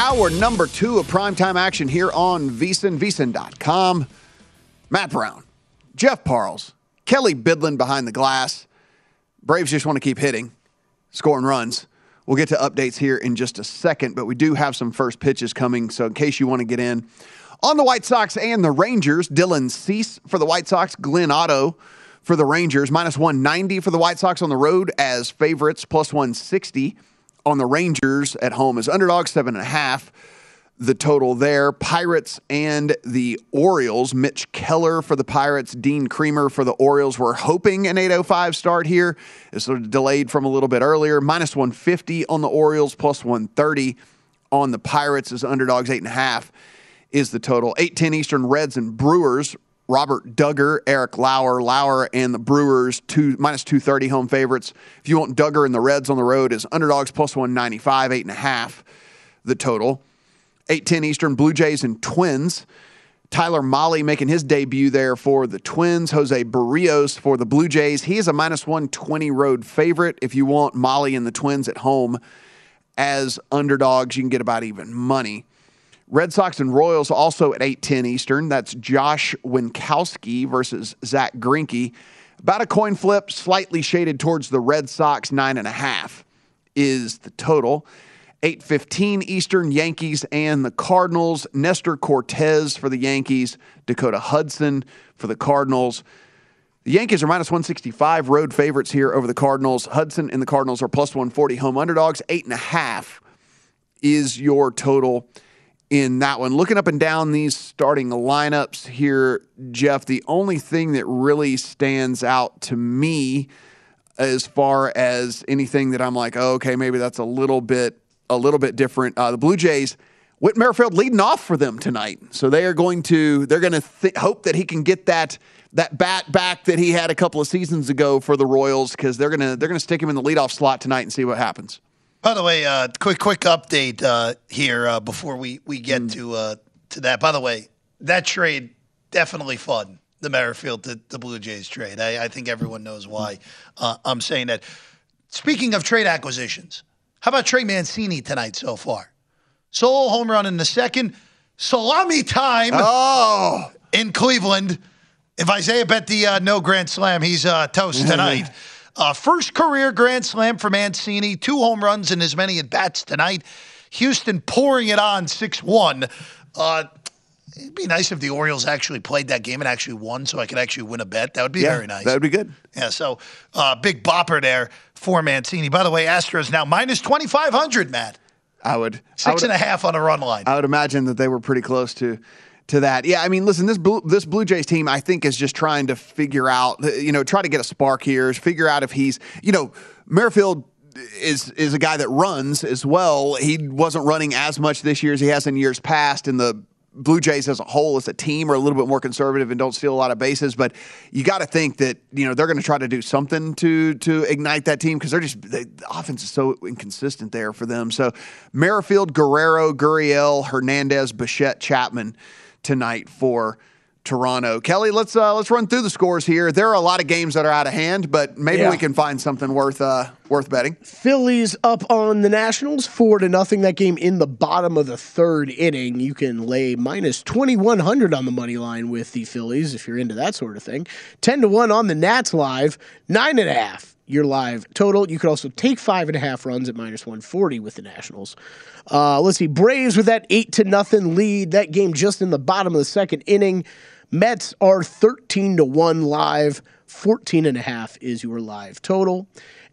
Hour number two of primetime action here on VSiN.com. Matt Brown, Jeff Parles, Kelly Bidlin behind the glass. Braves just want to keep hitting, scoring runs. We'll get to updates here in just a second, but we do have some first pitches coming. So, in case you want to get in on the White Sox and the Rangers, Dylan Cease for the White Sox, Glenn Otto for the Rangers, minus 190 for the White Sox on the road as favorites, plus 160 on the Rangers at home as underdogs, seven and a half. The total there. Pirates and the Orioles. Mitch Keller for the Pirates, Dean Kremer for the Orioles. We're hoping an 805 start here. It's sort of delayed from a little bit earlier. Minus 150 on the Orioles, plus 130 on the Pirates as underdogs, eight and a half is the total. 810 Eastern Reds and Brewers. Robert Dugger, Eric Lauer, Lauer and the Brewers two minus two thirty home favorites. If you want Dugger and the Reds on the road, is underdogs plus one ninety five, eight and a half, the total. Eight ten Eastern Blue Jays and Twins. Tyler Mahle making his debut there for the Twins. Jose Berrios for the Blue Jays. He is a minus 120 road favorite. If you want Mahle and the Twins at home as underdogs, you can get about even money. Red Sox and Royals also at 8:10 Eastern. That's Josh Winkowski versus Zach Greinke. About a coin flip, slightly shaded towards the Red Sox. Nine and a half is the total. 8:15 Eastern. Yankees and the Cardinals. Nestor Cortes for the Yankees. Dakota Hudson for the Cardinals. The Yankees are minus 165 road favorites here over the Cardinals. Hudson and the Cardinals are plus 140 home underdogs. Eight and a half is your total in that one. Looking up and down these starting lineups here, Jeff, the only thing that really stands out to me as far as anything that I'm like, oh, okay, maybe that's a little bit a little bit different. Uh, the Blue Jays, Whit Merrifield leading off for them tonight, so they are going to they're going to th- hope that he can get that that bat back that he had a couple of seasons ago for the Royals because they're gonna they're gonna stick him in the leadoff slot tonight and see what happens. By the way, uh, quick quick update uh, here uh, before we we get mm. to uh, to that. By the way, that trade definitely fun. The Merrifield to the Blue Jays trade. I, I think everyone knows why uh, I'm saying that. Speaking of trade acquisitions, how about Trey Mancini tonight so far? Solo home run in the second. Salami time. Oh, in Cleveland. If Isaiah bet the uh, no grand slam, he's toast tonight. Uh, first career grand slam for Mancini, two home runs and as many at bats tonight. Houston pouring it on 6 1. Uh, it'd be nice if the Orioles actually played that game and actually won so I could actually win a bet. That would be Yeah, very nice. That would be good. Yeah, so uh, big bopper there for Mancini. By the way, Astros now minus 2,500, Matt. I would I would, and a half on a run line. I would imagine that they were pretty close to to that. Yeah, I mean, listen, this Blue, this Blue Jays team, I think, is just trying to figure out, you know, try to get a spark here, figure out if he's, you know, Merrifield is is a guy that runs as well. He wasn't running as much this year as he has in years past, and the Blue Jays as a whole, as a team, are a little bit more conservative and don't steal a lot of bases. But you got to think that you know they're going to try to do something to to ignite that team because they're just they, the offense is so inconsistent there for them. So Merrifield, Guerrero, Gurriel, Hernandez, Bichette, Chapman tonight for Toronto. Kelly, let's uh, let's run through the scores here. There are a lot of games that are out of hand, but maybe Yeah. we can find something worth uh, worth betting. Phillies up on the Nationals, four to nothing. That game in the bottom of the third inning. You can lay minus twenty one hundred on the money line with the Phillies if you're into that sort of thing. Ten to one on the Nats live, nine and a half. Your live total. You could also take five and a half runs at minus one forty with the Nationals. Uh, let's see, Braves with that eight to nothing lead. That game just in the bottom of the second inning. Mets are 13 to 1 live. 14 and a half is your live total.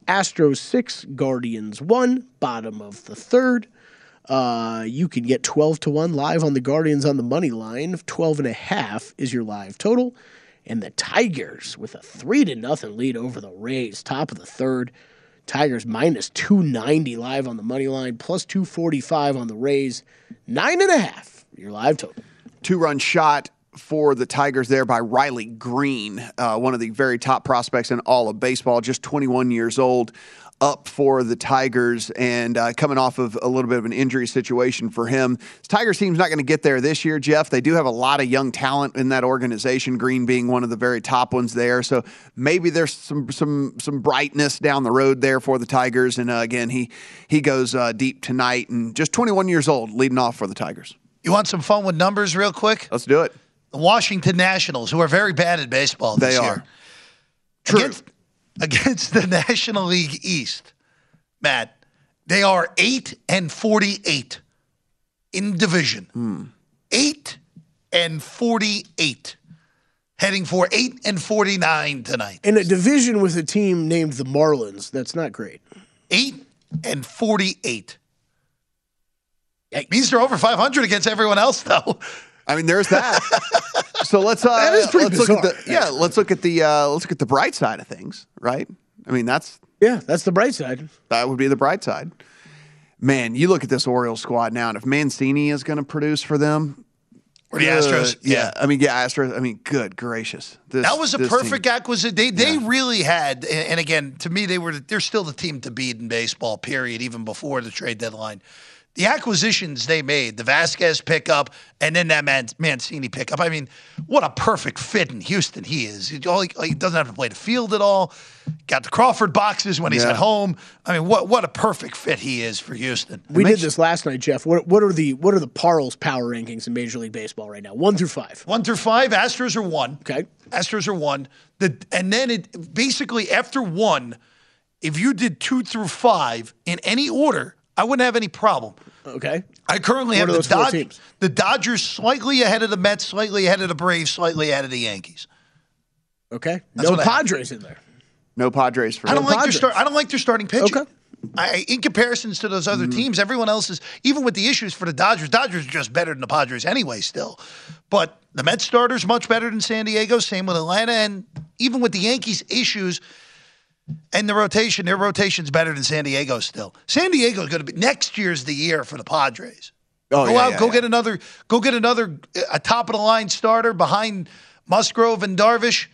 Astros 6, Guardians 1, bottom of the third. Uh, you can get 12 to 1 live on the Guardians on the money line. 12 and a half is your live total. And the Tigers with a 3 to nothing lead over the Rays, top of the third. Tigers minus 290 live on the money line, plus 245 on the Rays. Nine and a half, your live total. two run shot for the Tigers there by Riley Green, uh, one of the very top prospects in all of baseball, just 21 years old, up for the Tigers and uh, coming off of a little bit of an injury situation for him. This Tigers team's not going to get there this year, Jeff. They do have a lot of young talent in that organization, Green being one of the very top ones there. So maybe there's some some some brightness down the road there for the Tigers. And uh, again, he he goes uh, deep tonight and just 21 years old, leading off for the Tigers. You want some fun with numbers, real quick? Let's do it. The Washington Nationals, who are very bad at baseball this They year. are. True. Against, against the National League East, Matt, they are 8 and 48 in division. Hmm. 8 and 48. Heading for 8 and 49 tonight. In a division with a team named the Marlins, that's not great. 8 and 48. Means they're over 500 against everyone else, though. I mean, there's that. so let's uh, That is pretty let's look at the yeah, let's look at the uh, let's look at the bright side of things, right? I mean, that's Yeah, that's the bright side. that would be the bright side. Man, you look at this Orioles squad now, and if Mancini is going to produce for them, Or the good- Astros. yeah, I mean, yeah, Astros. I mean, good gracious, this, That was a perfect team- acquisition. They they really had, and and again, to me, they were they're still the team to beat in baseball. Period. Even before the trade deadline, the acquisitions they made, the Vasquez pickup, and then that Man- Mancini pickup. I mean, what a perfect fit in Houston he is. He, all he, he doesn't have to play the field at all. Got the Crawford boxes when he's Yeah. at home. I mean, what what a perfect fit he is for Houston. We did this last night, Jeff. What what are the what are the Parles power rankings in Major League Baseball right now? One through five. One through five, Astros are one. Okay. Astros are one. The and then it basically after one, if you did two through five in any order, I wouldn't have any problem. Okay. I currently What have the those Dodgers, the Dodgers slightly ahead of the Mets, slightly ahead of the Braves, slightly ahead of the Yankees. Okay. That's no what I have. Padres in there. No Padres for I don't them. like their start. I don't like their starting pitching. Okay. I, in comparisons to those other mm-hmm. teams, everyone else is even with the issues for the Dodgers. Dodgers are just better than the Padres anyway, still. But the Mets starters much better than San Diego. Same with Atlanta, and even with the Yankees' issues and the rotation, their rotation's better than San Diego still. San Diego's going to be next year's the year for the Padres. Oh, go yeah, out, yeah, go yeah. get another, go get another a top of the line starter behind Musgrove and Darvish.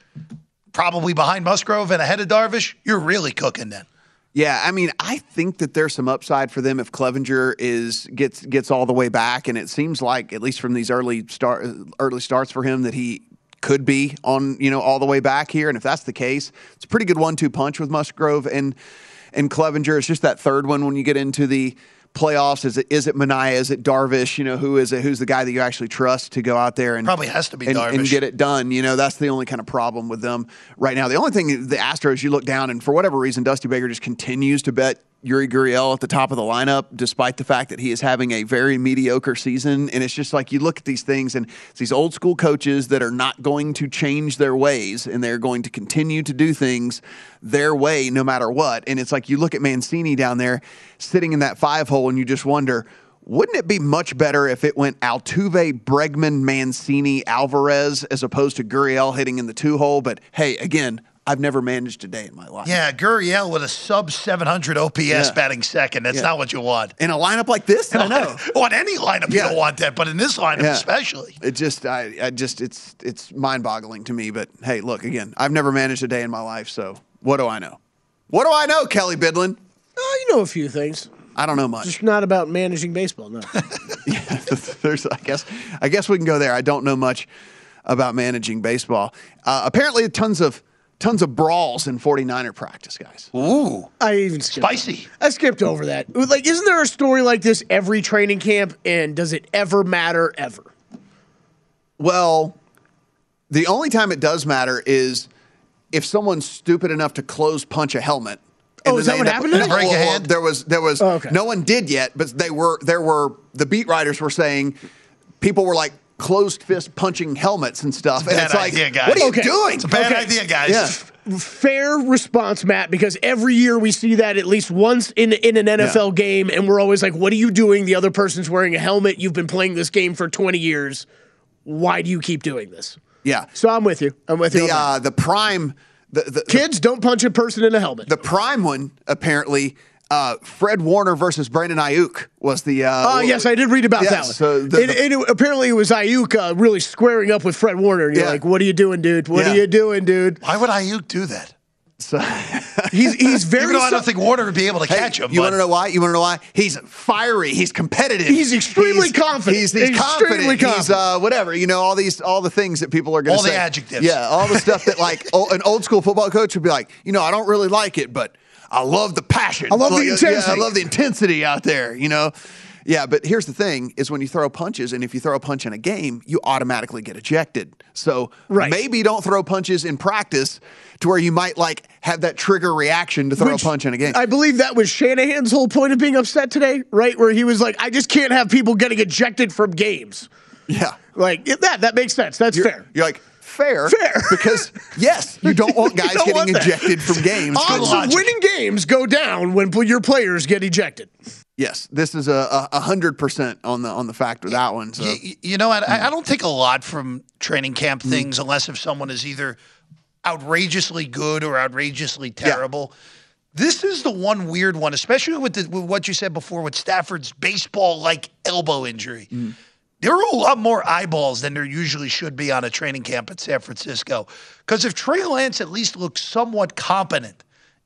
Probably behind Musgrove and ahead of Darvish. You're really cooking then. Yeah, I mean, I think that there's some upside for them if Clevinger is gets gets all the way back, and it seems like at least from these early start early starts for him that he could be on you know all the way back here. And if that's the case, it's a pretty good one-two punch with Musgrove and and Clevinger. It's just that third one when you get into the playoffs. Is it is it Manaea? Is it Darvish? You know who is it? Who's the guy that you actually trust to go out there and Probably has to be and, and get it done? You know that's the only kind of problem with them right now. The only thing the Astros, you look down and for whatever reason, Dusty Baker just continues to bet Yuli Gurriel at the top of the lineup, despite the fact that he is having a very mediocre season. And it's just like you look at these things, and it's these old school coaches that are not going to change their ways, and they're going to continue to do things their way no matter what. And it's like you look at Mancini down there sitting in that five hole, and you just wonder. Wouldn't it be much better if it went Altuve, Bregman, Mancini, Alvarez, as opposed to Gurriel hitting in the two hole? But hey, again, I've never managed a day in my life. Yeah, Gurriel with a sub 700 OPS Yeah. batting second. That's Yeah. not what you want. In a lineup like this, I know. on any lineup, you don't want that, but in this lineup Yeah. especially. It just, I, I just, it's, it's mind-boggling to me. But hey, look again. I've never managed a day in my life, so what do I know? What do I know, Kelly Bidlin? Oh, you know a few things. I don't know much. Just not about managing baseball. No. yeah, There's, I guess, I guess we can go there. I don't know much about managing baseball. Uh, apparently, tons of, tons of brawls in 49er practice, guys. Ooh, I even skipped. spicy. I skipped over that. Like, isn't there a story like this every training camp? And does it ever matter ever? Well, the only time it does matter is if someone's stupid enough to close punch a helmet. Oh, is that what end up- happened Break a well, hand? There was, there was. Oh, okay. No one did yet, but they were. There were the beat writers were saying people were like closed fist punching helmets and stuff. and bad it's like, idea, guys. what are you Okay. doing? It's a bad Okay. idea, guys. Yeah. Fair response, Matt, because every year we see that at least once in in an NFL game, and we're always like, "What are you doing?" The other person's wearing a helmet. You've been playing this game for 20 years. Why do you keep doing this? Yeah. So I'm with you. I'm with you. The on that. uh, the prime the, the, Kids don't punch a person in a helmet. the prime one apparently. Uh, Fred Warner versus Brandon Aiyuk was the. Uh, Oh yes, I did read about that one. so the- and, and it- apparently, it was Aiyuk uh, really squaring up with Fred Warner. And you're Yeah. like, "What are you doing, dude? What Yeah. are you doing, dude?" Why would Aiyuk do that? So, He's he's very. Even though I don't think Warner would be able to Hey, catch him. You want to know why? You want to know why? He's fiery. He's competitive. He's extremely confident. He's, he's Extremely confident. He's uh, whatever. You know all these all the things that people are going to say. All the say. adjectives. Yeah, all the stuff that like o- an old school football coach would be like. You know, I don't really like it, but I love the passion. I love the Like, yeah, intensity. I love the intensity out there. You know. Yeah, but here's the thing: is when you throw punches, and if you throw a punch in a game, you automatically get ejected. So Right. maybe don't throw punches in practice to where you might like have that trigger reaction to throw Which a punch in a game. I believe that was Shanahan's whole point of being upset today, right? Where he was like, "I just can't have people getting ejected from games." yeah. Like that that makes sense. That's You're, fair. You're like fair, Fair. because yes, you don't want guys don't getting want ejected from games. Odds of winning games go down when your players get ejected. Yes, this is a a hundred percent on the on the fact with that one. So Y- you know, I, I hmm. don't take a lot from training camp hmm. things unless if someone is either outrageously good or outrageously terrible. This is the one weird one, especially with, the, with what you said before with Stafford's baseball-like elbow injury. Hmm. There are a lot more eyeballs than there usually should be on a training camp at San Francisco. Because if Trey Lance at least looks somewhat competent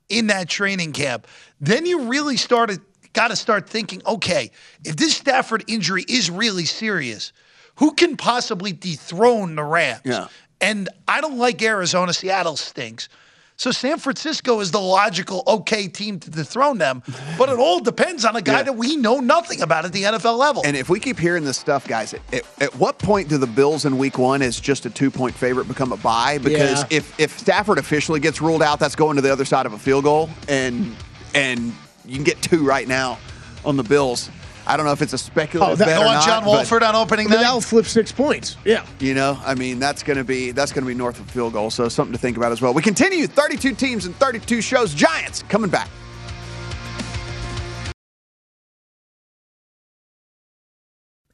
in that training camp, then you really started got to start thinking, okay, if this Stafford injury is really serious, who can possibly dethrone the Rams? Yeah. And I don't like Arizona. Seattle stinks. So San Francisco is the logical okay team to dethrone them, but it all depends on a guy Yeah. that we know nothing about at the NFL level. And if we keep hearing this stuff, guys, at, at what point do the Bills in Week One as just a two point favorite become a buy? Because Yeah. if if Stafford officially gets ruled out, that's going to the other side of a field goal, and and you can get two right now on the Bills. I don't know if it's a speculative Oh, that- bet Go or on not, John but, Wolford on opening Then night. that'll flip six points. Yeah. You know, I mean, that's going to be that's going to be north of field goal. So something to think about as well. We continue 32 teams and 32 shows. Giants coming back.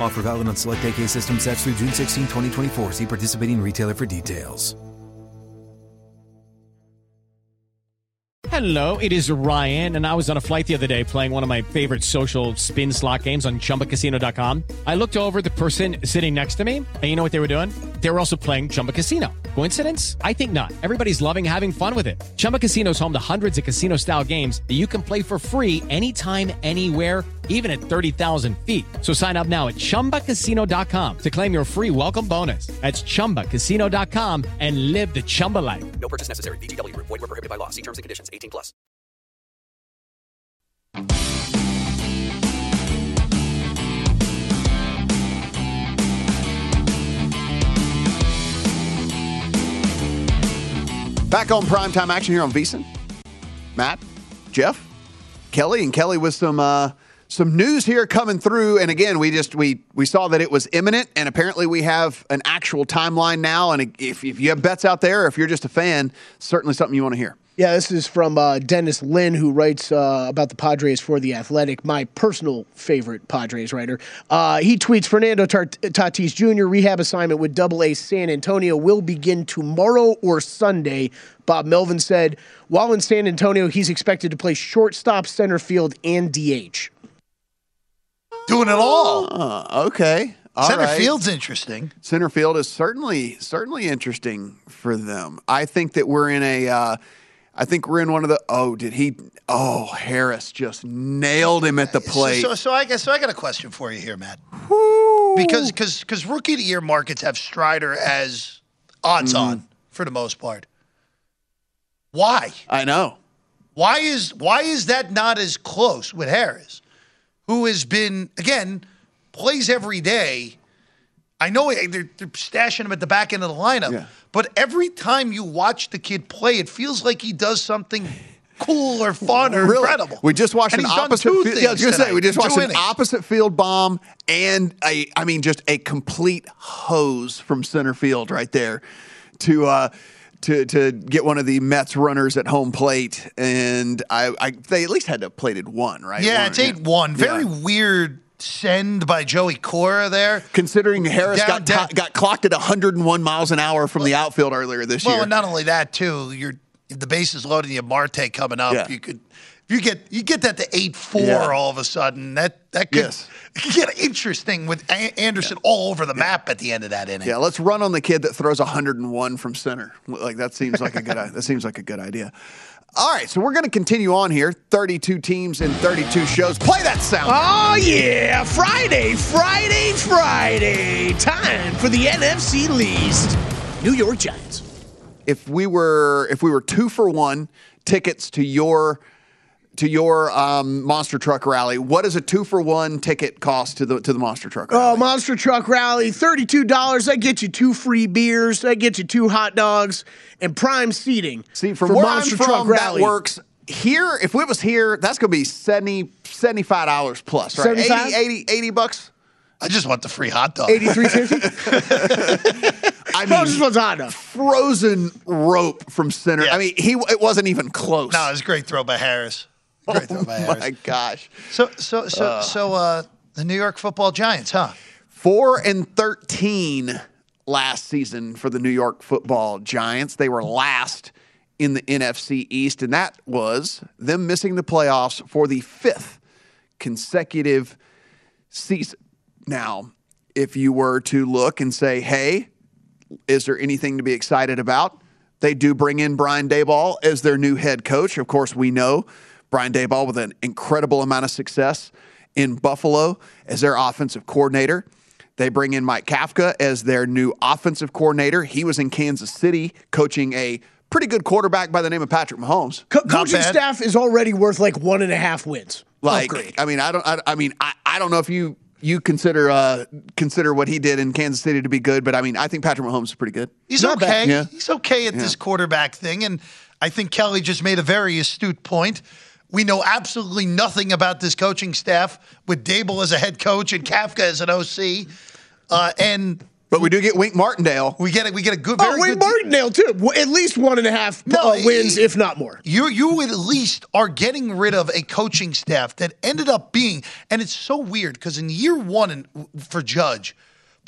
Offer valid on select AK system sets through June 16, 2024. See participating retailer for details. Hello, it is Ryan, and I was on a flight the other day playing one of my favorite social spin slot games on chumbacasino.com. I looked over the person sitting next to me, and you know what they were doing? They were also playing Chumba Casino. Coincidence? I think not. Everybody's loving having fun with it. Chumba Casino is home to hundreds of casino style games that you can play for free anytime, anywhere, even at 30,000 feet. So sign up now at chumbacasino.com to claim your free welcome bonus. That's chumbacasino.com and live the Chumba life. No purchase necessary. VGW Group. Void were prohibited by law. See terms and conditions. 18 plus. Back on primetime action here on VSiN. Matt, Jeff, Kelly, and Kelly with some uh, some news here coming through. And again, we just we we saw that it was imminent, and apparently we have an actual timeline now. And if, if you have bets out there, or if you're just a fan, certainly something you want to hear. Yeah, this is from uh, Dennis Lin, who writes uh, about the Padres for The Athletic, my personal favorite Padres writer. Uh, he tweets Fernando Tart- Tatis Jr. rehab assignment with Double A San Antonio will begin tomorrow or Sunday. Bob Melvin said, while in San Antonio, he's expected to play shortstop, center field, and DH. Doing it all. Uh, okay. All Center right. field's interesting. Center field is certainly certainly interesting for them. I think that we're in a. Uh, I think we're in one of the. Oh, did he? Oh, Harris just nailed him at the plate. So, so I guess so. I got a question for you here, Matt. Because because because rookie of the year markets have Strider as odds Mm-hmm. on for the most part. Why? I know. Why is why is that not as close with Harris, who has been again plays every day? I know they're, they're stashing him at the back end of the lineup, but every time you watch the kid play, it feels like he does something cool or fun or Really? incredible. We just watched And an opposite. Field, yeah, I was gonna say we just watched an opposite field bomb and a. I mean, just a complete hose from center field right there to. uh to, to get one of the Mets runners at home plate, and I, I they at least had to have plated one, right? Yeah, One, it's eight one. Very Yeah. weird send by Joey Cora there. Considering Harris Down- got down- got clocked at 101 miles an hour from the outfield earlier this year. Well, year. and not only that too, you're if the bases loaded. You have Marte coming up. Yeah. You could you get you get that to eight four Yeah. all of a sudden. That that could, Yes. could get interesting with A- Anderson all over the map at the end of that inning. Yeah, let's run on the kid that throws 101 from center. Like that seems like a good that seems like a good idea. All right, so we're going to continue on here. 32 teams and 32 shows. Play that sound. Oh, yeah. Friday, Friday, Friday. Time for the NFC least. New York Giants. If we were if we were 2 for 1 tickets to your to your um, monster truck rally, what does a 2 for 1 ticket cost to the to the monster truck rally? Oh, Monster Truck Rally, $32. That gets you two free beers. That gets you two hot dogs and prime seating. See, from for where Monster I'm from, Truck that Rally. works. Here, if it was here, that's going to be 70 $75 plus, right? 75? 80, 80, 80 bucks? I just want the free hot dog. 83.50. I mean, just wants hot dog. frozen rope from center. I mean, he it wasn't even close. No, it was a great throw by Harris. Great throw by oh Harris. my gosh. So so so Ugh. so uh, the New York Football Giants, huh? Four and thirteen last season for the New York Football Giants. They were last in the NFC East, and that was them missing the playoffs for the fifth consecutive season. Now, if you were to look and say, "Hey, is there anything to be excited about?" They do bring in Brian Daboll as their new head coach. Of course, we know Brian Daboll with an incredible amount of success in Buffalo as their offensive coordinator. They bring in Mike Kafka as their new offensive coordinator. He was in Kansas City coaching a pretty good quarterback by the name of Patrick Mahomes. Co- coaching staff is already worth like one and a half wins. Like, I mean, I don't. I, I mean, I, I don't know if you you consider uh consider what he did in Kansas City to be good, but I mean, I think Patrick Mahomes is pretty good. He's okay. Yeah. He's okay at this quarterback thing. And I think Kelly just made a very astute point. We know absolutely nothing about this coaching staff with Daboll as a head coach and Kafka as an OC. Uh, and But we do get Wink Martindale. we get a, we get a good, Oh, very Wayne good Martindale too. At least one and a half No, uh, wins, he- if not more. You you at least are getting rid of a coaching staff that ended up being, and it's so weird because in year one in, for Judge,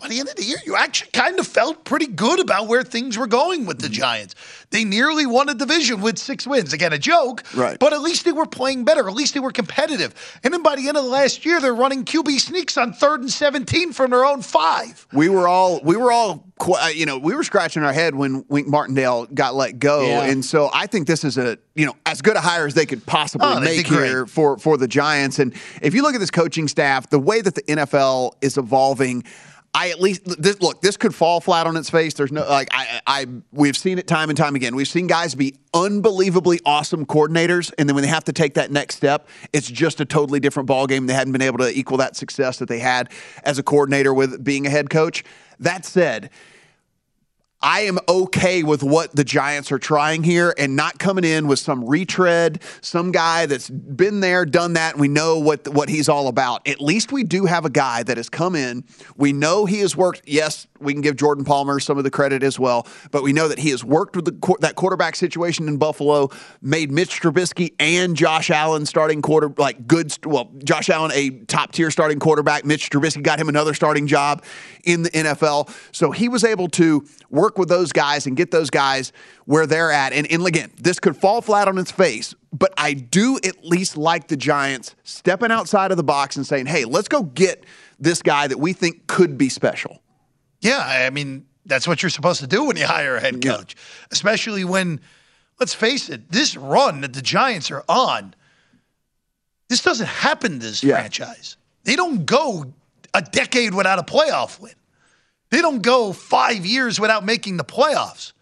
by the end of the year, you actually kind of felt pretty good about where things were going with the Mm-hmm. Giants. They nearly won a division with six wins. Again, a joke, Right. But at least they were playing better. At least they were competitive. And then by the end of the last year, they're running QB sneaks on third and seventeen from their own five. We were all we were all uh, you know we were scratching our head when Wink Martindale got let go, Yeah. and so I think this is a you know as good a hire as they could possibly Oh, make here for for the Giants. And if you look at this coaching staff, the way that the NFL is evolving. I at least this, look. This could fall flat on its face. There's no like I, I we've seen it time and time again. We've seen guys be unbelievably awesome coordinators, and then when they have to take that next step, it's just a totally different ball game. They hadn't been able to equal that success that they had as a coordinator with being a head coach. That said, I am okay with what the Giants are trying here and not coming in with some retread, some guy that's been there, done that, and we know what what he's all about. At least we do have a guy that has come in. We know he has worked. Yes, we can give Jordan Palmer some of the credit as well, but we know that he has worked with the that quarterback situation in Buffalo, made Mitch Trubisky and Josh Allen starting quarter like good. Well, Josh Allen a top tier starting quarterback. Mitch Trubisky got him another starting job in the NFL, so he was able to work with those guys and get those guys where they're at. And, and again, this could fall flat on its face, but I do at least like the Giants stepping outside of the box and saying, hey, let's go get this guy that we think could be special. Yeah, I mean, that's what you're supposed to do when you hire a head coach, especially when, let's face it, this run that the Giants are on, this doesn't happen to this Yeah. franchise. They don't go a decade without a playoff win. They don't go five years without making the playoffs.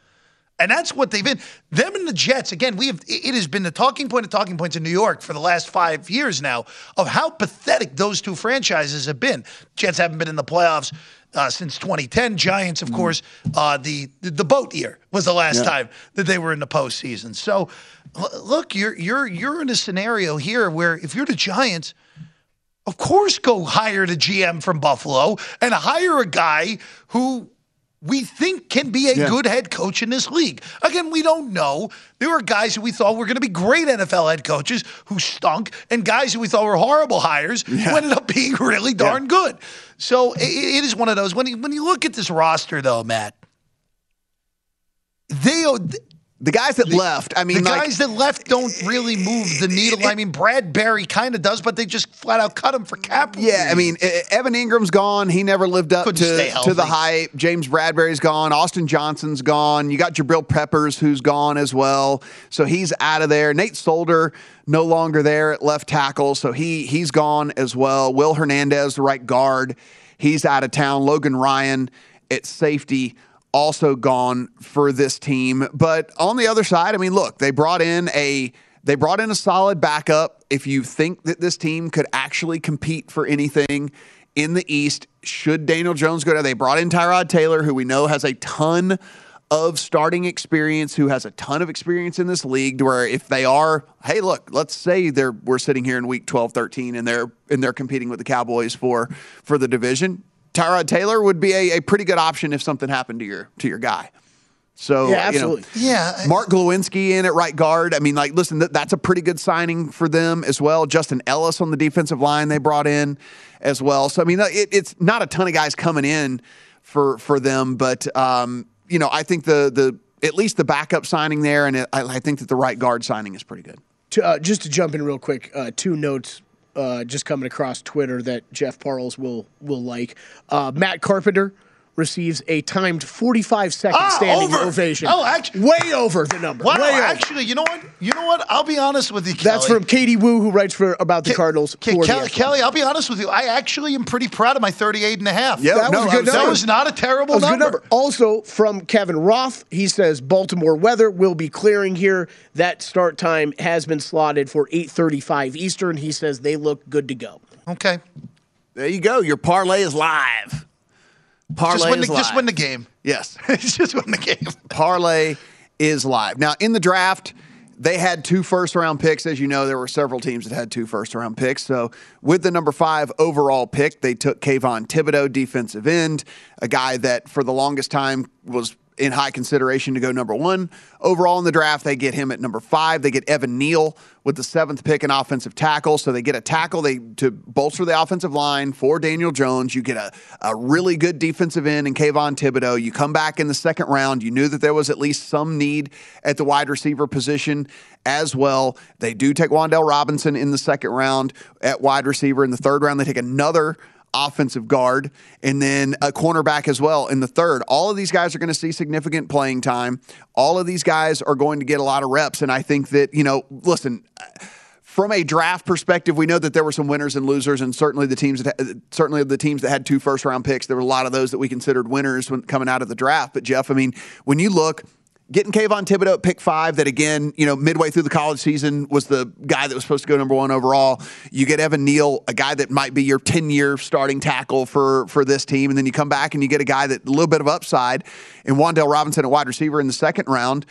And that's what they've been. Them and the Jets, again, we have it has been the talking point of talking points in New York for the last five years now of how pathetic those two franchises have been. Jets haven't been in the playoffs uh, since 2010. Giants, of course, uh, the, the the boat year was the last Yeah. time that they were in the postseason. So, l- look, you're you're you're in a scenario here where if you're the Giants, of course, go hire the GM from Buffalo and hire a guy who we think can be a Yeah. good head coach in this league. Again, we don't know. There were guys who we thought were going to be great NFL head coaches who stunk, and guys who we thought were horrible hires who ended up being really darn good. So i- i- it is one of those. When you, when you look at this roster, though, Matt, they The guys that left, I mean, the like, guys that left don't really move the needle. I mean, Bradberry kind of does, but they just flat out cut him for cap. Yeah, I mean, Evan Engram's gone. He never lived up to, to the hype. James Bradberry's gone. Austin Johnson's gone. You got Jabril Peppers, who's gone as well. So he's out of there. Nate Solder, no longer there at left tackle. So he he's gone as well. Will Hernandez, the right guard, he's out of town. Logan Ryan at safety also gone for this team. But on the other side, I mean, look, they brought in a they brought in a solid backup. If you think that this team could actually compete for anything in the East, should Daniel Jones go down, they brought in Tyrod Taylor, who we know has a ton of starting experience, who has a ton of experience in this league, to where if they are, hey, look, let's say they're we're sitting here in week 12, 13, and they're and they're competing with the Cowboys for for the division. Tyrod Taylor would be a, a pretty good option if something happened to your to your guy. So Yeah, you know, absolutely. Yeah. Mark Glowinski in at right guard. I mean, like, listen, th- that's a pretty good signing for them as well. Justin Ellis on the defensive line they brought in as well. So I mean, it, it's not a ton of guys coming in for for them, but um, you know, I think the the at least the backup signing there, and it, I, I think that the right guard signing is pretty good. To, uh, just to jump in real quick, uh, two notes uh, just coming across Twitter that Jeff Parles will will like. Uh, Matt Carpenter receives a timed 45 second Ah, standing over. ovation. Oh, actually- way over the number. Wow, way over. actually, you know what? You know what? I'll be honest with you, Kelly. That's from Katie Woo, who writes for about the Cardinals. Ke- for Kelly, Athletic. Kelly, I'll be honest with you. I actually am pretty proud of my 38 and a half. Yeah, That no, was a good that That number. was not a terrible That was a good number. number. Also from Kevin Roth, he says Baltimore weather will be clearing here. That start time has been slotted for 8:35 Eastern. He says they look good to go. Okay. There you go. Your parlay is live. Parlay Just win, the, just win the game. Yes. just win the game. parlay is live. Now, in the draft, they had two first round picks. As you know, there were several teams that had two first round picks. So, with the number five overall pick, they took Kayvon Thibodeaux, defensive end, a guy that for the longest time was in high consideration to go number one overall in the draft. They get him at number five. They get Evan Neal with the seventh pick in offensive tackle. So they get a tackle they to bolster the offensive line for Daniel Jones. You get a, a really good defensive end in Kayvon Thibodeaux. You come back in the second round. You knew that there was at least some need at the wide receiver position as well. They do take Wan'Dale Robinson in the second round at wide receiver. In the third round, they take another offensive guard, and then a cornerback as well in the third. All of these guys are going to see significant playing time. All of these guys are going to get a lot of reps. And I think that, you know, listen, from a draft perspective, we know that there were some winners and losers, and certainly the teams that certainly the teams that had two first round picks, there were a lot of those that we considered winners when coming out of the draft. But Jeff, I mean, when you look getting Kayvon Thibodeaux at pick five, that again, you know, midway through the college season was the guy that was supposed to go number one overall. You get Evan Neal, a guy that might be your 10 year starting tackle for, for this team. And then you come back and you get a guy that a little bit of upside and Wan'Dale Robinson, a wide receiver in the second round.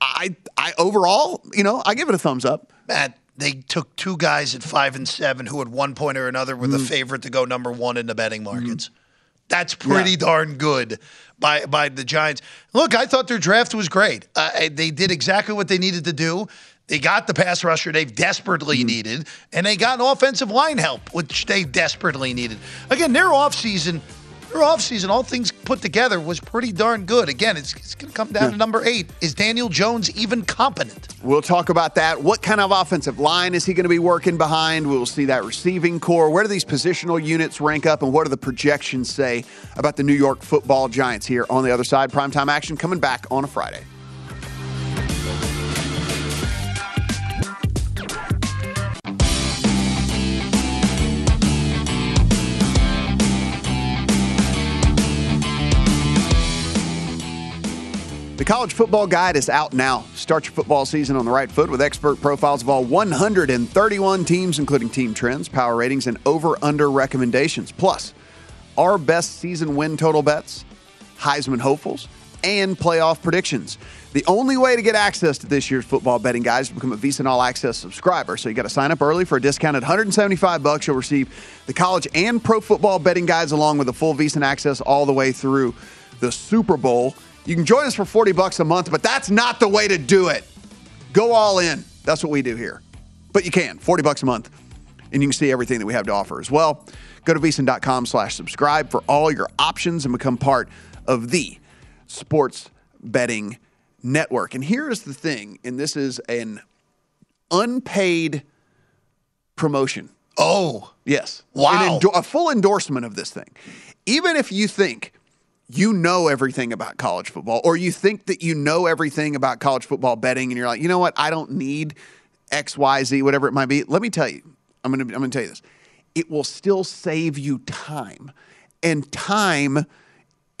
I, I overall, you know, I give it a thumbs up. Matt, they took two guys at five and seven who at one point or another were the Mm. favorite to go number one in the betting markets. That's pretty darn good by by the Giants. Look, I thought their draft was great. Uh, they did exactly what they needed to do. They got the pass rusher they've desperately Mm-hmm. needed, and they got an offensive line help, which they desperately needed. Again, their offseason, their offseason, all things put together, was pretty darn good. Again, it's, it's going to come down to number eight. Is Daniel Jones even competent? We'll talk about that. What kind of offensive line is he going to be working behind? We'll see that receiving core. Where do these positional units rank up, and what do the projections say about the New York football Giants here on the other side? Primetime action coming back on a Friday. The College Football Guide is out now. Start your football season on the right foot with expert profiles of all 131 teams, including team trends, power ratings, and over under recommendations. Plus, our best season win total bets, Heisman hopefuls, and playoff predictions. The only way to get access to this year's football betting guide is to become a VSiN All Access subscriber. So you got to sign up early for a discounted 175 bucks. You'll receive the college and pro football betting guides along with the full VSiN access all the way through the Super Bowl. You can join us for 40 bucks a month, but that's not the way to do it. Go all in. That's what we do here. But you can, 40 bucks a month. And you can see everything that we have to offer as well. Go to vsin.com slash subscribe for all your options and become part of the sports betting network. And here is the thing, and this is an unpaid promotion. Oh, yes. Wow. Endo- a full endorsement of this thing. Even if you think you know everything about college football, or you think that you know everything about college football betting, and you're like, you know what, I don't need X, Y, Z, whatever it might be. Let me tell you, I'm gonna I'm gonna tell you this. It will still save you time, and time,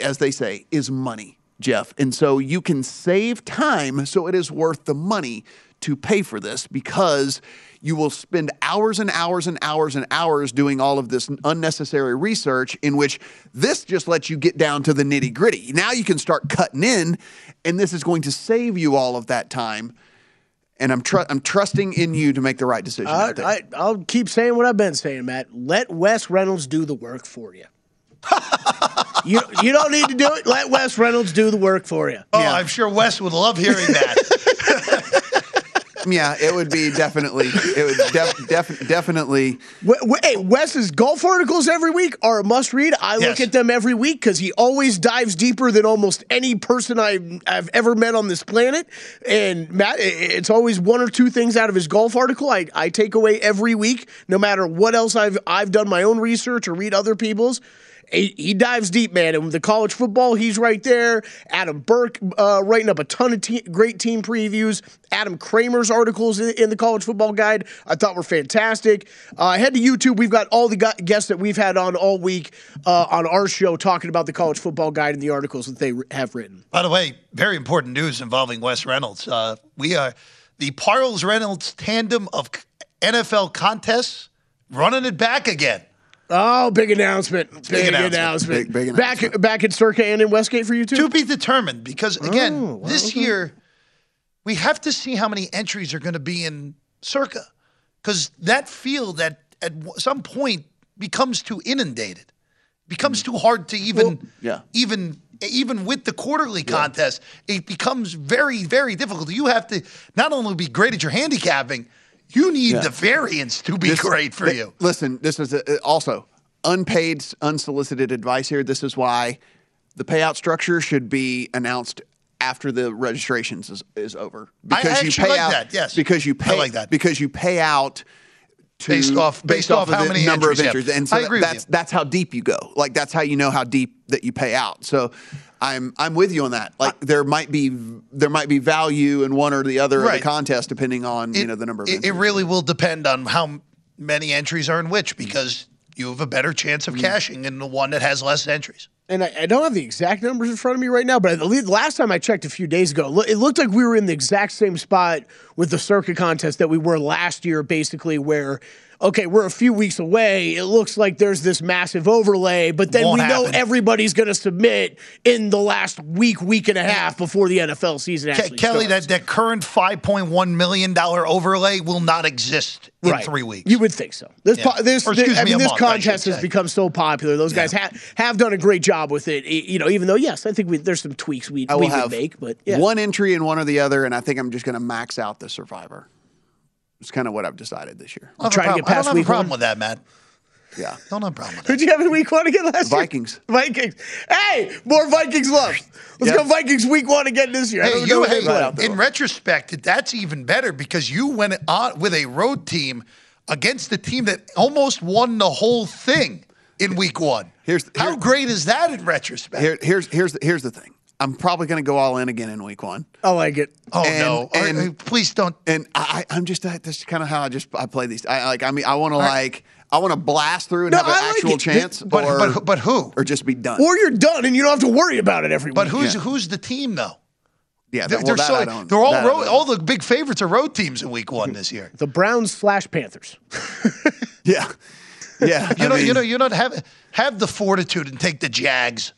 as they say, is money, Jeff. And so you can save time, so it is worth the money to pay for this because you will spend hours and hours and hours and hours doing all of this unnecessary research in which this just lets you get down to the nitty gritty. Now you can start cutting in, and this is going to save you all of that time. And I'm tr- I'm trusting in you to make the right decision. Uh, I, I'll keep saying what I've been saying, Matt. Let Wes Reynolds do the work for you. you you don't need to do it. Let Wes Reynolds do the work for you. Oh, I'm sure Wes would love hearing that. yeah, it would be definitely it would def- def- definitely. Hey, Wes's golf articles every week are a must read. I look at them every week because he always dives deeper than almost any person I've, I've ever met on this planet. And Matt, it's always one or two things out of his golf article I, I take away every week, no matter what else I've I've done my own research or read other people's. He, dives deep, man. And with the college football, he's right there. Adam Burke uh, writing up a ton of te- great team previews. Adam Kramer's articles in, in the college football guide I thought were fantastic. Uh, head to YouTube. We've got all the guests that we've had on all week uh, on our show talking about the college football guide and the articles that they have written. By the way, very important news involving Wes Reynolds. Uh, we are the Parles Reynolds tandem of NFL contests running it back again. Oh, big announcement! Big, announcement. announcement. Big- big Back back at Circa and in Westgate for you too. To be determined, because again, Oh, wow, this okay. year we have to see how many entries are going to be in Circa, because that field at at some point becomes too inundated, becomes mm. too hard to even yeah. even even with the quarterly contest, it becomes very very difficult. You have to not only be great at your handicapping, you need Yeah. the variance to be This- great for th- you. Listen, this is a, uh, also unpaid, unsolicited advice here. This is why the payout structure should be announced after the registrations is, is over. I actually like out that, yes. because you pay I pay like that. because you pay out. To, Based off- based off of how the many number entries of you entries, and so I agree with that's you. that's how deep you go. Like that's how you know how deep that you pay out. So, I'm I'm with you on that. Like there might be there might be value in one or the other of the contest depending on you know the number of It, entries. it really will depend on how many entries are in which, because you have a better chance Mm. of cashing in the one that has less entries. and I, I don't have the exact numbers in front of me right now, but the last time I checked a few days ago, it looked like we were in the exact same spot with the circuit contest that we were last year, basically, where, okay, we're a few weeks away. It looks like there's this massive overlay, but then Won't we know everybody's going to submit in the last week, week and a half before the NFL season Ke- Kelly, starts. that, that current $5.1 million overlay will not exist in Right. three weeks. You would think so. This, Yeah. po- this, Or excuse I me, mean, this month, I contest has become so popular. Those guys ha- have done a great job with it. You know, even though yes, I think we, there's some tweaks we, I we would have make, but yeah. one entry in one or the other, and I think I'm just going to max out the survivor. It's kind of what I've decided this year. I don't try to get past I don't have week a problem one. with that, Matt. Yeah. Don't have a problem with that. Who'd you have in week one again last Vikings. year? Vikings. Vikings. Hey, more Vikings love. Let's Yeah. go Vikings week one again this year. I Hey, don't know you, what they hey, play. in retrospect, that's even better because you went on with a road team against the team that almost won the whole thing in week one. Here's- how here- great is that in retrospect? Here, here's here's the, here's the thing. I'm probably going to go all in again in week one. I like it. oh and- no! All right, and- please don't. And I, I- I'm just uh, that's kind of how I just I play these. I like I mean I want to like I want to blast through and No, have an I like actual it. chance, But or but but who? or just be done. Or you're done and you don't have to worry about it every But week. who's Yeah. who's the team though? yeah, They're, well, they're so- they're all road, all the big favorites are road teams in week one this year. the Browns slash Panthers. yeah, yeah. You I know, mean, you know, you don't have have the fortitude and take the Jags.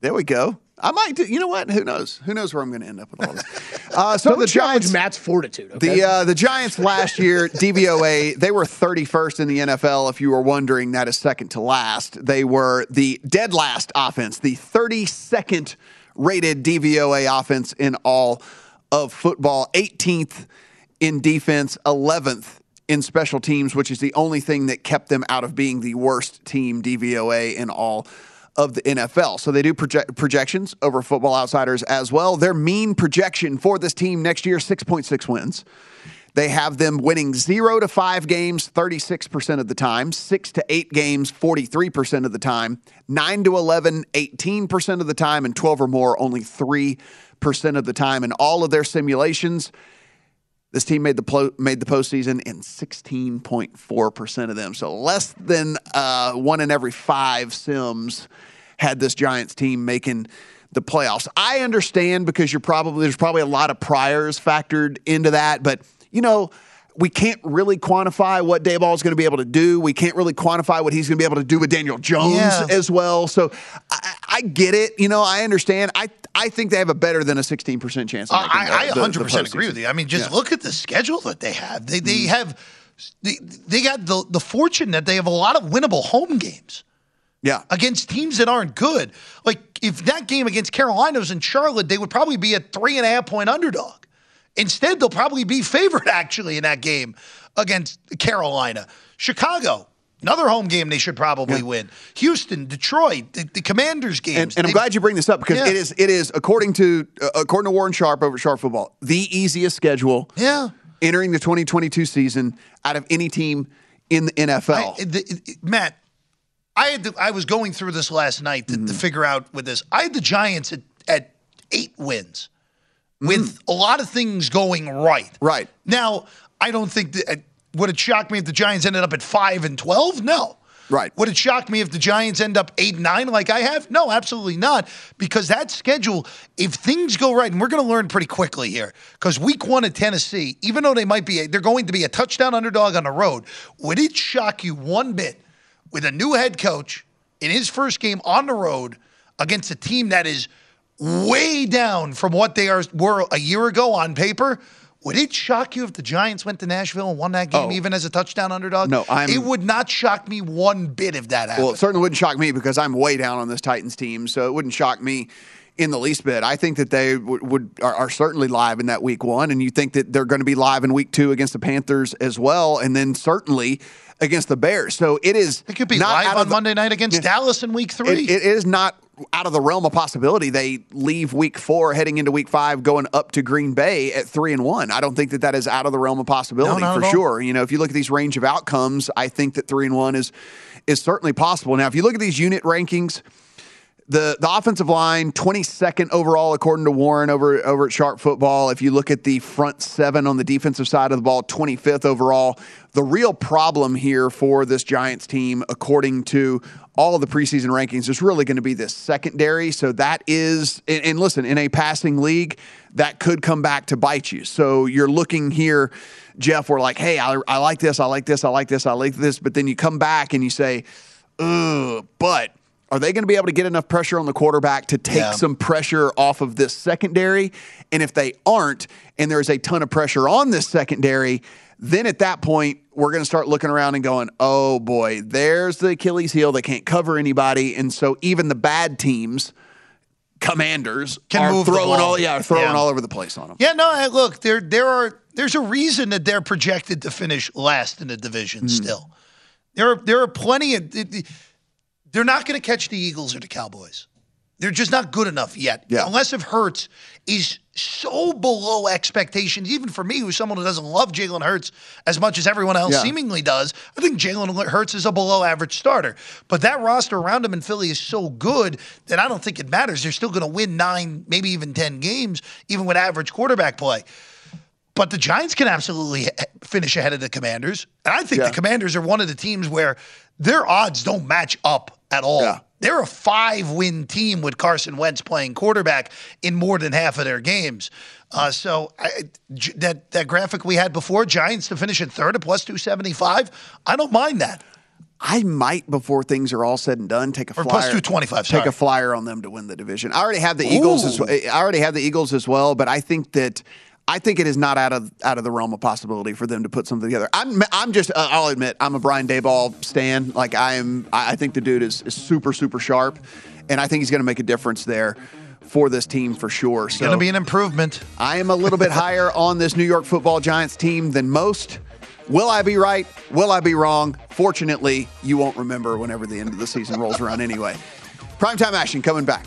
There we go. I might. Do, you know what? Who knows? Who knows where I'm going to end up with all this? Uh, so Don't the Giants. Matt's fortitude. Okay? The uh, the Giants last year, DVOA, they were 31st in the NFL. If you were wondering, that is second to last. They were the dead last offense, the 32nd rated DVOA offense in all of football, 18th in defense, 11th in special teams, which is the only thing that kept them out of being the worst team DVOA in all of the NFL. So they do project projections over Football Outsiders as well. Their mean projection for this team next year 6.6 wins. They have them winning 0 to 5 games 36% of the time, 6 to 8 games 43% of the time, 9 to 11 18% of the time and 12 or more only 3% of the time in all of their simulations. This team made the plo- made the postseason in 16.4% of them. So less than uh, one in every five sims had this Giants team making the playoffs. I understand because you're probably there's probably a lot of priors factored into that, but you know, we can't really quantify what Daboll is going to be able to do. We can't really quantify what he's going to be able to do with Daniel Jones Yeah. as well. So I, I get it. You know, I understand. I I think they have a better than a 16% chance. Of Uh, I, I the- the- the 100% agree with you. I mean, just Yeah. look at the schedule that they have. They they have they, they got the the fortune that they have a lot of winnable home games Yeah. against teams that aren't good. Like if that game against Carolina was in Charlotte, they would probably be a three and a half point underdog. Instead, they'll probably be favored actually in that game against Carolina. Chicago, another home game they should probably win. Houston, Detroit, the, the Commanders games. And, and I'm they- glad you bring this up because Yeah. it is it is according to uh, according to Warren Sharp over at Sharp Football the easiest schedule Yeah. entering the 2022 season out of any team in the NFL. I- the- Matt, I had to, I was going through this last night to, to figure out with this. I had the Giants at, at eight wins with a lot of things going right. Right. Now, I don't think that uh, would it shock me if the Giants ended up at five and twelve? No. Right. Would it shock me if the Giants end up eight and nine like I have? No, absolutely not. Because that schedule, if things go right, and we're going to learn pretty quickly here, because week one at Tennessee, even though they might be, a, they're going to be a touchdown underdog on the road, would it shock you one bit with a new head coach in his first game on the road against a team that is way down from what they are were a year ago on paper? Would it shock you if the Giants went to Nashville and won that game Oh. even as a touchdown underdog? No, I'm- It would not shock me one bit if that happened. Well, it certainly wouldn't shock me because I'm way down on this Titans team, so it wouldn't shock me in the least bit. I think that they would, would are, are certainly live in that week one, and you think that they're going to be live in week two against the Panthers as well, and then certainly against the Bears. So it is. It could be not live on the- Monday night against Dallas in week three. It, it is not out of the realm of possibility. They leave week four, heading into week five, going up to Green Bay at three and one. I don't think that that is out of the realm of possibility No, for sure. You know, if you look at these range of outcomes, I think that three and one is is certainly possible. Now, if you look at these unit rankings. The, the offensive line, 22nd overall, according to Warren over, over at Sharp Football. If you look at the front seven on the defensive side of the ball, 25th overall. The real problem here for this Giants team, according to all of the preseason rankings, is really going to be this secondary. So that is, and, and listen, in a passing league, that could come back to bite you. So you're looking here, Jeff, we're like, hey, I, I like this, I like this, I like this, I like this. But then you come back and you say, ugh, but are they going to be able to get enough pressure on the quarterback to take Yeah. some pressure off of this secondary? And if they aren't, and there's a ton of pressure on this secondary, then at that point, we're going to start looking around and going, oh boy, there's the Achilles heel. They can't cover anybody. And so even the bad teams, commanders, Can are throwing all, yeah, throwing Yeah. all over the place on them. Yeah, no, look, there there are there's a reason that they're projected to finish last in the division Hmm. still. There are there are plenty of they're not going to catch the Eagles or the Cowboys. They're just not good enough yet. Yeah. Unless if Hurts is so below expectations, even for me, who's someone who doesn't love Jalen Hurts as much as everyone else Yeah. seemingly does, I think Jalen Hurts is a below average starter. But that roster around him in Philly is so good that I don't think it matters. They're still going to win nine, maybe even 10 games, even with average quarterback play. But the Giants can absolutely finish ahead of the Commanders. And I think Yeah. the Commanders are one of the teams where their odds don't match up at all. Yeah. They're a five win team with Carson Wentz playing quarterback in more than half of their games. Uh, so I, J- that, that graphic we had before, Giants to finish in third at plus 275, I don't mind that. I might, before things are all said and done, take a Or flyer. plus 225, Take sorry. a flyer on them to win the division. I already have the Eagles. As, I already have the Eagles as well, but I think that I think it is not out of out of the realm of possibility for them to put something together. I'm I'm just uh, I'll admit I'm a Brian Daboll stan. Like I am. I think the dude is, is super super sharp, and I think he's going to make a difference there for this team for sure. So Going to be an improvement. I am a little bit higher on this New York Football Giants team than most. Will I be right? Will I be wrong? Fortunately, you won't remember whenever the end of the season rolls around anyway. Primetime action coming back.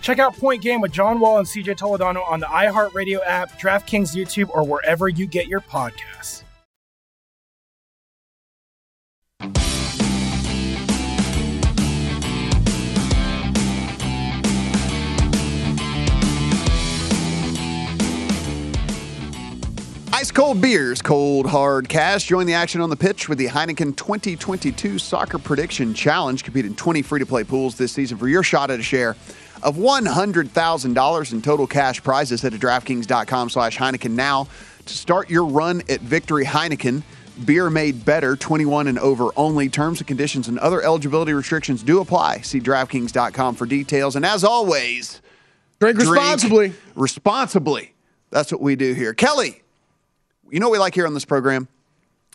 Check out Point Game with John Wall and CJ Toledano on the iHeartRadio app, DraftKings YouTube, or wherever you get your podcasts. Ice cold beers, cold hard cash. Join the action on the pitch with the Heineken 2022 Soccer Prediction Challenge. Compete in 20 free to play pools this season for your shot at a share of $100,000 in total cash prizes. Head to DraftKings.com slash Heineken now to start your run at Victory Heineken. Beer made better, 21 and over only. Terms and conditions and other eligibility restrictions do apply. See DraftKings.com for details. And as always, drink responsibly. Responsibly. That's what we do here. Kelly, you know what we like here on this program?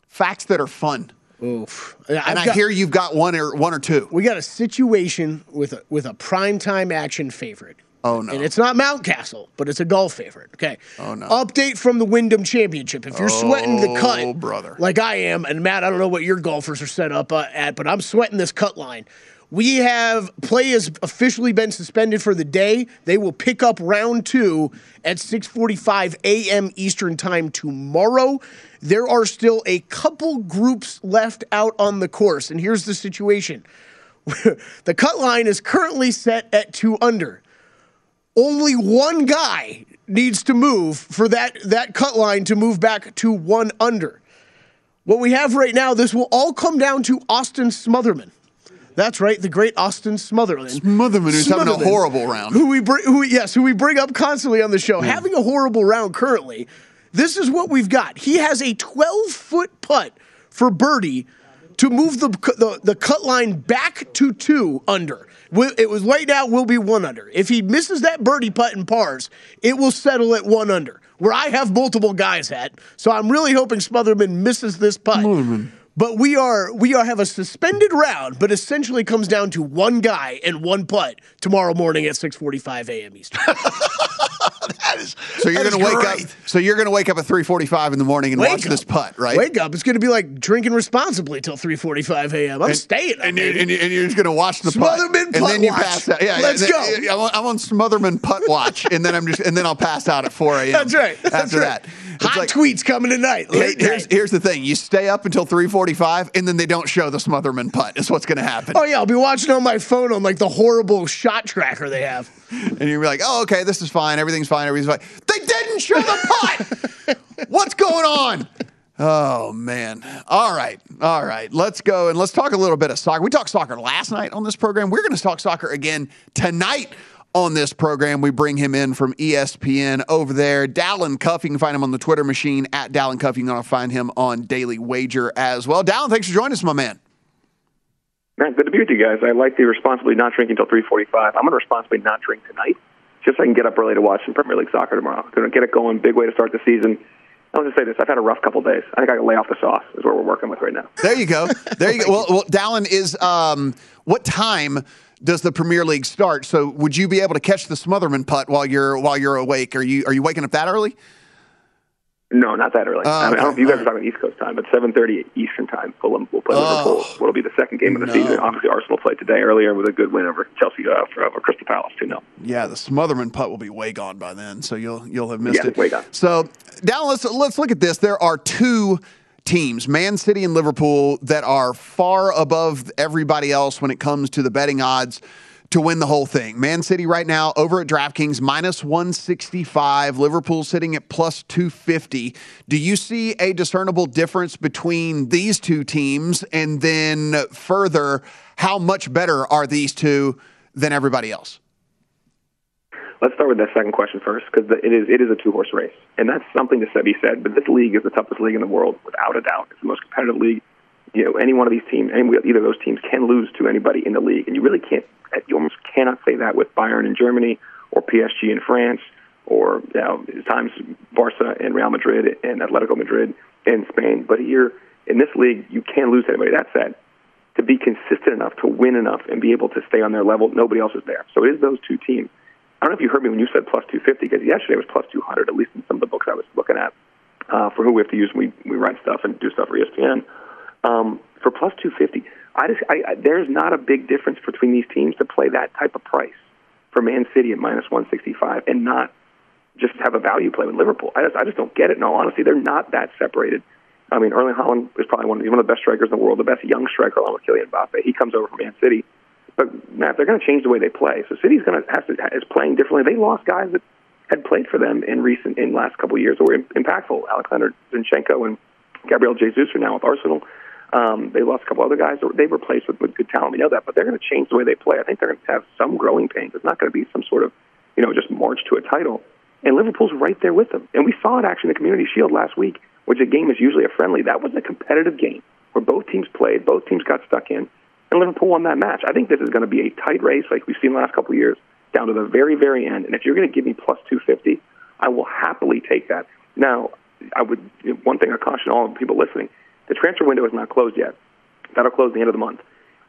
Facts that are fun. Oof. And I've I got- hear you've got one or one or two. We got a situation with a, with a primetime action favorite. Oh no. And it's not Mountcastle, but it's a golf favorite. Okay. Oh no. Update from the Wyndham Championship. If you're sweating the Oh, cut, brother. like I am, and Matt, I don't know what your golfers are set up uh, at, but I'm sweating this cut line. We have play has officially been suspended for the day. They will pick up round two at 6:45 a.m. Eastern time tomorrow. There are still a couple groups left out on the course, and here's the situation: the cut line is currently set at two under only one guy needs to move for that that cut line to move back to one under. What we have right now, this will all come down to Austin Smotherman. That's right, the great Austin Smotherman. Smotherman, who's having a horrible round. Who we bring, who yes, who we bring up constantly on the show, hmm. having a horrible round currently. This is what we've got. He has a 12 foot putt for birdie to move the, the the cut line back to two under. It was right now will be one under. If he misses that birdie putt and pars, it will settle at one under. Where I have multiple guys at, so I'm really hoping Smotherman misses this putt. But we are we are have a suspended round, but essentially comes down to one guy and one putt tomorrow morning at 6:45 a.m. Eastern. So you're going to wake great. up. So you're going to wake up at 3:45 in the morning and Wake watch up. this putt, right? Wake up! It's going to be like drinking responsibly till 3:45 a.m. I'm And- staying up, and, you, and, you, and you're just going to watch the Smotherman putt, Smotherman and putt then you pass out. Yeah, Let's go. I'm on, I'm on Smotherman putt watch, and then I'm just and then I'll pass out at 4 a.m. That's right. That's After right. that, It's Hot like- tweets coming tonight. Here- Late here's, here's the thing: you stay up until 3:45, and then they don't show the Smotherman putt. Is what's going to happen. Oh yeah, I'll be watching on my phone on like the horrible shot tracker they have. And you're like, oh, okay, this is fine. Everything's fine. Everything's fine. They didn't show the putt. What's going on? Oh, man. All right. All right. Let's go and let's talk a little bit of soccer. We talked soccer last night on this program. We're going to talk soccer again tonight on this program. We bring him in from ESPN over there. Dalen Cuff. You can find him on the Twitter machine at Dalen Cuff. You can also find him on Daily Wager as well. Dalen, thanks for joining us, my man. Man, good to be with you guys. I like the responsibly not drinking until 3:45. I'm going to responsibly not drink tonight, just so I can get up early to watch some Premier League soccer tomorrow. Going to get it going. Big way to start the season. I'll just say this: I've had a rough couple days. I think I can lay off the sauce. Is what we're working with right now. There you go. There you go. Well, well Dalen is. Um, what time does the Premier League start? So, would you be able to catch the Smotherman putt while you're while you're awake? Are you are you waking up that early? No, not that early. Oh, I, mean, I don't know if you guys are talking East Coast time, but 7:30 Eastern time. Fulham will play Oh, Liverpool. What'll be the second game of the no. season? Obviously, Arsenal played today earlier with a good win over Chelsea uh, for, over Crystal Palace. Two 0 Yeah, the Smotherman putt will be way gone by then, so you'll you'll have missed Yeah, it. way gone. So now let's let's look at this. There are two teams, Man City and Liverpool, that are far above everybody else when it comes to the betting odds to win the whole thing. Man City right now over at DraftKings minus 165, Liverpool sitting at plus 250. Do you see a discernible difference between these two teams and then further how much better are these two than everybody else? Let's start with that second question first, because it is it is a two horse race, and that's something to be said. But this league is the toughest league in the world, without a doubt. It's the most competitive league. You know, any one of these teams, any either of those teams can lose to anybody in the league, and you really can't. You almost cannot say that with Bayern in Germany or PSG in France or you know, times Barca and Real Madrid and Atletico Madrid in Spain. But here in this league, you can't lose anybody. That said, to be consistent enough to win enough and be able to stay on their level, nobody else is there. So it is those two teams. I don't know if you heard me when you said plus 250 because yesterday it was plus 200, at least in some of the books I was looking at uh, for who we have to use when we, we write stuff and do stuff for ESPN. Um, for plus 250, I just I, I, there's not a big difference between these teams to play that type of price for Man City at minus 165 and not just have a value play with Liverpool. I just I just don't get it. In all honesty, they're not that separated. I mean, Erling Haaland is probably one of the, one of the best strikers in the world, the best young striker along with Kylian Mbappe. He comes over from Man City. But Matt, they're going to change the way they play. So City's going to have to is playing differently. They lost guys that had played for them in recent in last couple of years that were impactful. Alexander Zinchenko and Gabriel Jesus are now with Arsenal. Um, they lost a couple other guys. They replaced with, good talent. We know that, but they're going to change the way they play. I think they're going to have some growing pains. It's not going to be some sort of, you know, just march to a title. And Liverpool's right there with them. And we saw it actually in the Community Shield last week, which a game is usually a friendly. That was a competitive game where both teams played, both teams got stuck in, and Liverpool won that match. I think this is going to be a tight race like we've seen the last couple of years, down to the very, very end. And if you're going to give me plus 250, I will happily take that. Now, I would one thing I caution all the people listening: the transfer window is not closed yet. That'll close at the end of the month.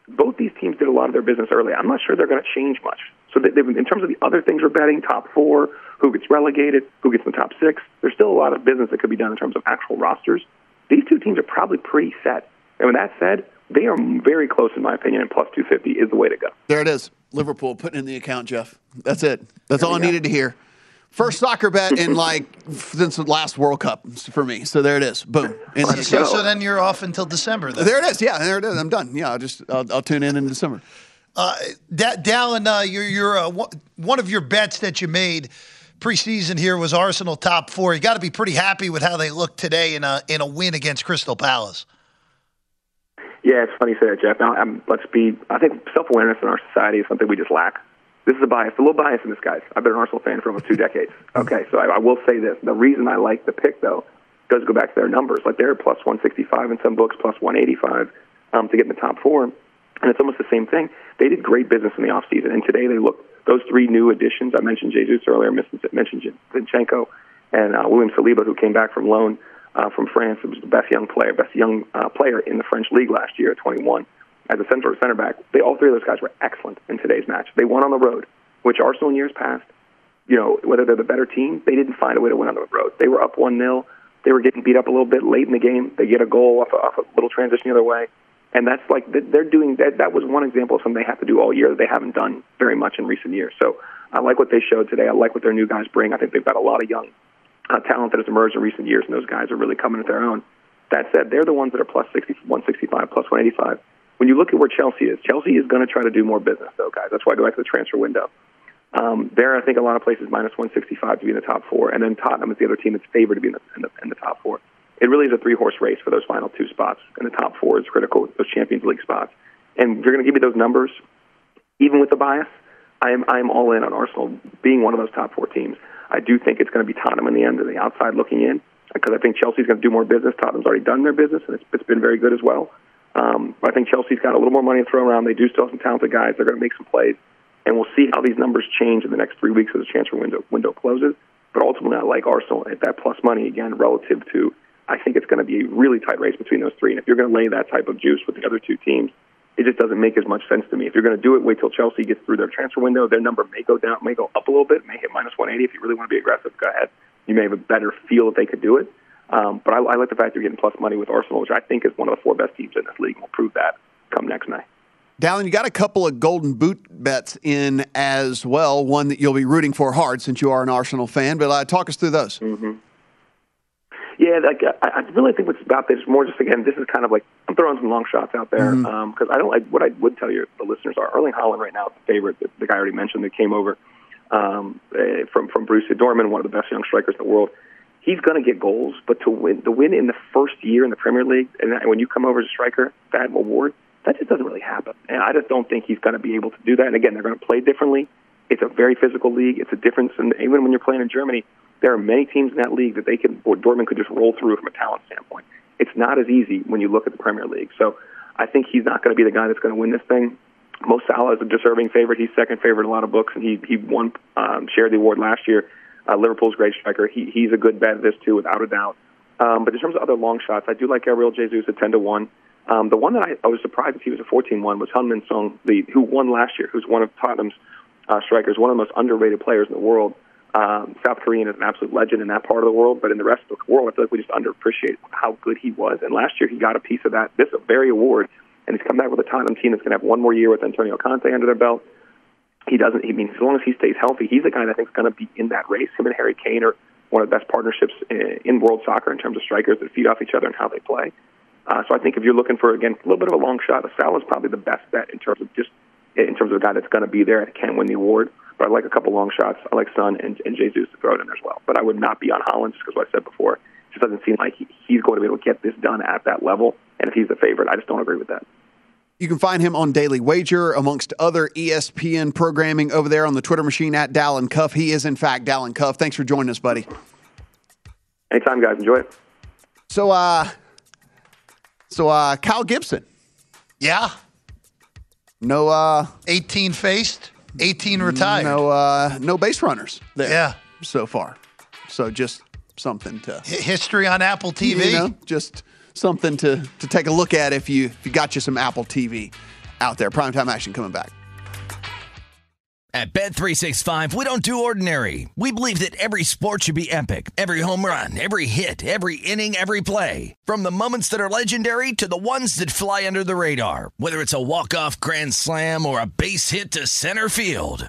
Both these teams did a lot of their business early. I'm not sure they're going to change much. So in terms of the other things we're betting, top four, who gets relegated, who gets in the top six, there's still a lot of business that could be done in terms of actual rosters. These two teams are probably pretty set. And with that said, they are very close, in my opinion, and plus 250 is the way to go. There it is. Liverpool putting in the account, Jeff. That's it. That's There all I go. needed to hear. First soccer bet in like since the last World Cup for me. So there it is. Boom. In the So, account. so then you're off until December. Then. There it is. Yeah, there it is. I'm done. Yeah, I'll just I'll, I'll tune in in December. Uh, da- Dalen, uh, you're, you're uh, one- one of your bets that you made preseason here was Arsenal top four. You got to be pretty happy with how they look today in a in a win against Crystal Palace. Yeah, it's funny you say that, Jeff. Now, I'm, let's be. I think self-awareness in our society is something we just lack. This is a bias, a little bias in this, guys. I've been an Arsenal fan for almost two decades. Okay, so I, I will say this: the reason I like the pick, though, does go back to their numbers. Like they're plus 165 in some books, plus 185 um, to get in the top four, and it's almost the same thing. They did great business in the offseason, and today they look. Those three new additions I mentioned, Jesus earlier, mentioned Zinchenko, and uh, William Saliba, who came back from loan uh, from France. It was the best young player, best young uh, player in the French league last year at 21 as a center center back. They all three of those guys were excellent in today's match. They won on the road, which Arsenal in years past, you know, whether they're the better team, they didn't find a way to win on the road. They were up one 0 They were getting beat up a little bit late in the game. They get a goal off a, off a little transition the other way. And that's like they're doing that. That was one example of something they have to do all year that they haven't done very much in recent years. So I like what they showed today. I like what their new guys bring. I think they've got a lot of young uh, talent that has emerged in recent years, and those guys are really coming at their own. That said, they're the ones that are plus 60, 165, plus 185. When you look at where Chelsea is, Chelsea is going to try to do more business, though, guys. That's why I go back to the transfer window. Um, there, I think a lot of places minus 165 to be in the top four, and then Tottenham is the other team that's favored to be in the, in the, in the top four. It really is a three horse race for those final two spots, and the top four is critical, those Champions League spots. And if you're going to give me those numbers, even with the bias, I am I am all in on Arsenal being one of those top four teams. I do think it's going to be Tottenham in the end, on the outside looking in, because I think Chelsea's going to do more business. Tottenham's already done their business, and it's, it's been very good as well. Um, I think Chelsea's got a little more money to throw around. They do still have some talented guys. They're going to make some plays, and we'll see how these numbers change in the next three weeks as the transfer window window closes. But ultimately, I like Arsenal at that plus money again relative to. I think it's going to be a really tight race between those three. And if you're going to lay that type of juice with the other two teams, it just doesn't make as much sense to me. If you're going to do it, wait till Chelsea gets through their transfer window. Their number may go down, may go up a little bit, may hit minus 180. If you really want to be aggressive, go ahead. You may have a better feel if they could do it. Um, but I, I like the fact they're getting plus money with Arsenal, which I think is one of the four best teams in this league. We'll prove that come next May. Dalen, you got a couple of golden boot bets in as well. One that you'll be rooting for hard since you are an Arsenal fan. But uh, talk us through those. Mm-hmm. Yeah, like I, I really think what's about this more just again, this is kind of like I'm throwing some long shots out there because Mhm. um, I don't like what I would tell you the listeners are Erling Haaland right now is the favorite. The, the guy I already mentioned that came over um, eh, from from Borussia Dortmund, one of the best young strikers in the world. He's going to get goals, but to win the win in the first year in the Premier League, and that, when you come over as a striker, that award that just doesn't really happen. And I just don't think he's going to be able to do that. And again, they're going to play differently. It's a very physical league. It's a difference, and even when you're playing in Germany, there are many teams in that league that they can, or Dortmund could just roll through from a talent standpoint. It's not as easy when you look at the Premier League. So I think he's not going to be the guy that's going to win this thing. Mo Salah is a deserving favorite. He's second favorite in a lot of books, and he he won um, shared the award last year. Uh, Liverpool's great striker. He he's a good bet this too, without a doubt. Um, but in terms of other long shots, I do like Gabriel Jesus at ten to one. Um, the one that I, I was surprised he was a 14-1 was Heung-min Son, the who won last year, who's one of Tottenham's uh, strikers, one of the most underrated players in the world. Um, South Korean is an absolute legend in that part of the world, but in the rest of the world, I feel like we just underappreciate how good he was. And last year, he got a piece of that. This very award, and he's come back with a Tottenham team that's going to have one more year with Antonio Conte under their belt. He doesn't. He means as long as he stays healthy, he's the guy that I think is going to be in that race. Him and Harry Kane are one of the best partnerships in, in world soccer in terms of strikers that feed off each other and how they play. Uh, so I think if you're looking for again a little bit of a long shot, Salah's probably the best bet in terms of just in terms of a guy that's going to be there and can win the award. But I like a couple long shots. I like Son and, and Jesus to throw it in as well. But I would not be on Haaland just because what I said before. It just doesn't seem like he, he's going to be able to get this done at that level. And if he's the favorite, I just don't agree with that. You can find him on Daily Wager, amongst other ESPN programming over there on the Twitter machine at Dalen Cuff. He is, in fact, Dalen Cuff. Thanks for joining us, buddy. Anytime, guys. Enjoy it. So, uh, so uh, Kyle Gibson. Yeah. No, uh, 18 faced, 18 retired. No, uh, no base runners there. Yeah. So far. So just something to History on Apple TV. You know, just something to to take a look at if you if you got you some Apple TV out there. Primetime action coming back. At Bet365, we don't do ordinary. We believe that every sport should be epic. Every home run, every hit, every inning, every play. From the moments that are legendary to the ones that fly under the radar. Whether it's a walk-off grand slam or a base hit to center field.